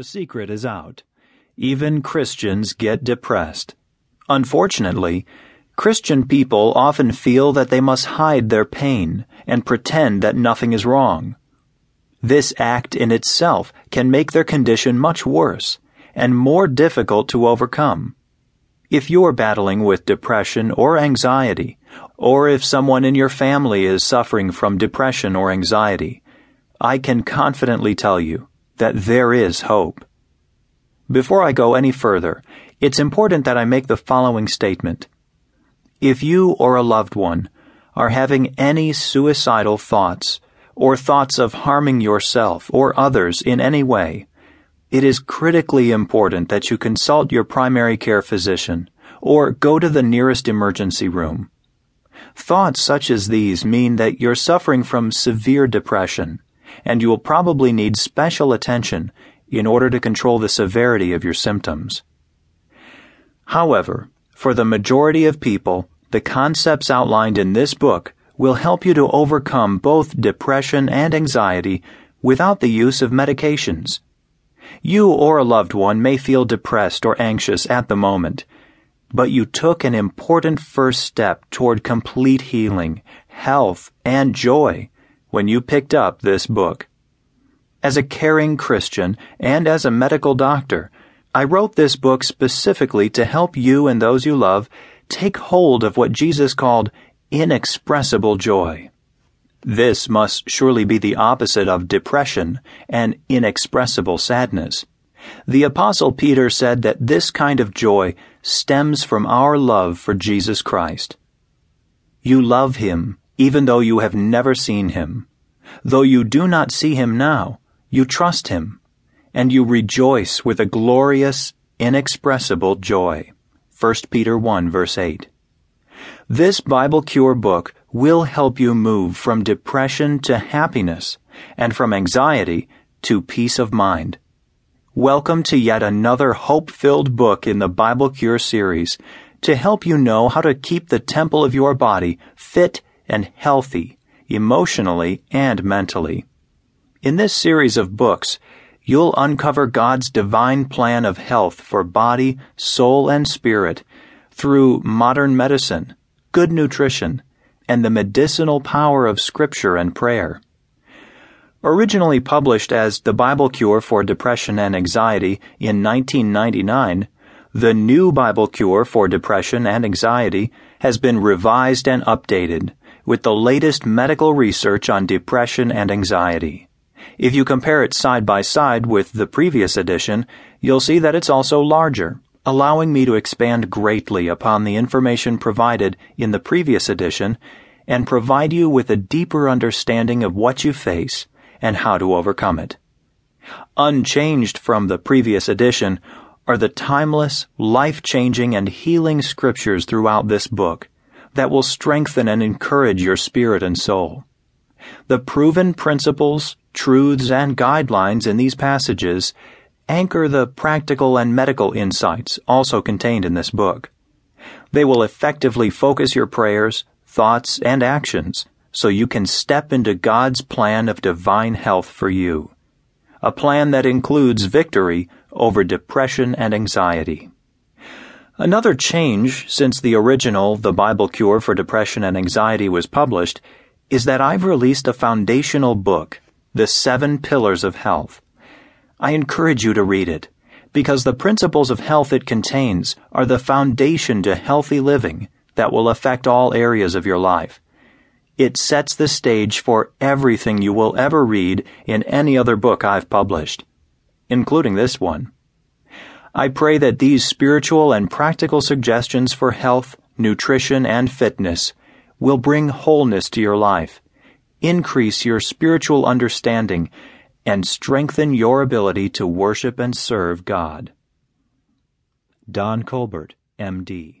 The secret is out. Even Christians get depressed. Unfortunately, Christian people often feel that they must hide their pain and pretend that nothing is wrong. This act in itself can make their condition much worse and more difficult to overcome. If you're battling with depression or anxiety, or if someone in your family is suffering from depression or anxiety, I can confidently tell you that there is hope. Before I go any further, it's important that I make the following statement. If you or a loved one are having any suicidal thoughts, or thoughts of harming yourself or others in any way, it is critically important that you consult your primary care physician or go to the nearest emergency room. Thoughts such as these mean that you're suffering from severe depression, and you will probably need special attention in order to control the severity of your symptoms. However, for the majority of people, the concepts outlined in this book will help you to overcome both depression and anxiety without the use of medications. You or a loved one may feel depressed or anxious at the moment, but you took an important first step toward complete healing, health, and joy when you picked up this book. As a caring Christian and as a medical doctor, I wrote this book specifically to help you and those you love take hold of what Jesus called inexpressible joy. This must surely be the opposite of depression and inexpressible sadness. The Apostle Peter said that this kind of joy stems from our love for Jesus Christ. You love him even though you have never seen him. Though you do not see him now, you trust him, and you rejoice with a glorious, inexpressible joy. 1 Peter 1 verse 8. This Bible Cure book will help you move from depression to happiness and from anxiety to peace of mind. Welcome to yet another hope filled book in the Bible Cure series to help you know how to keep the temple of your body fit and healthy, emotionally and mentally. In this series of books, you'll uncover God's divine plan of health for body, soul, and spirit through modern medicine, good nutrition, and the medicinal power of Scripture and prayer. Originally published as The Bible Cure for Depression and Anxiety in 1999, the New Bible Cure for Depression and Anxiety has been revised and updated with the latest medical research on depression and anxiety. If you compare it side by side with the previous edition, you'll see that it's also larger, allowing me to expand greatly upon the information provided in the previous edition and provide you with a deeper understanding of what you face and how to overcome it. Unchanged from the previous edition are the timeless, life changing, and healing scriptures throughout this book that will strengthen and encourage your spirit and soul. The proven principles, truths, and guidelines in these passages anchor the practical and medical insights also contained in this book. They will effectively focus your prayers, thoughts, and actions so you can step into God's plan of divine health for you. A plan that includes victory over depression and anxiety. Another change since the original The Bible Cure for Depression and Anxiety was published is that I've released a foundational book, The Seven Pillars of Health. I encourage you to read it because the principles of health it contains are the foundation to healthy living that will affect all areas of your life. It sets the stage for everything you will ever read in any other book I've published, including this one. I pray that these spiritual and practical suggestions for health, nutrition, and fitness will bring wholeness to your life, increase your spiritual understanding, and strengthen your ability to worship and serve God. Don Colbert, M.D.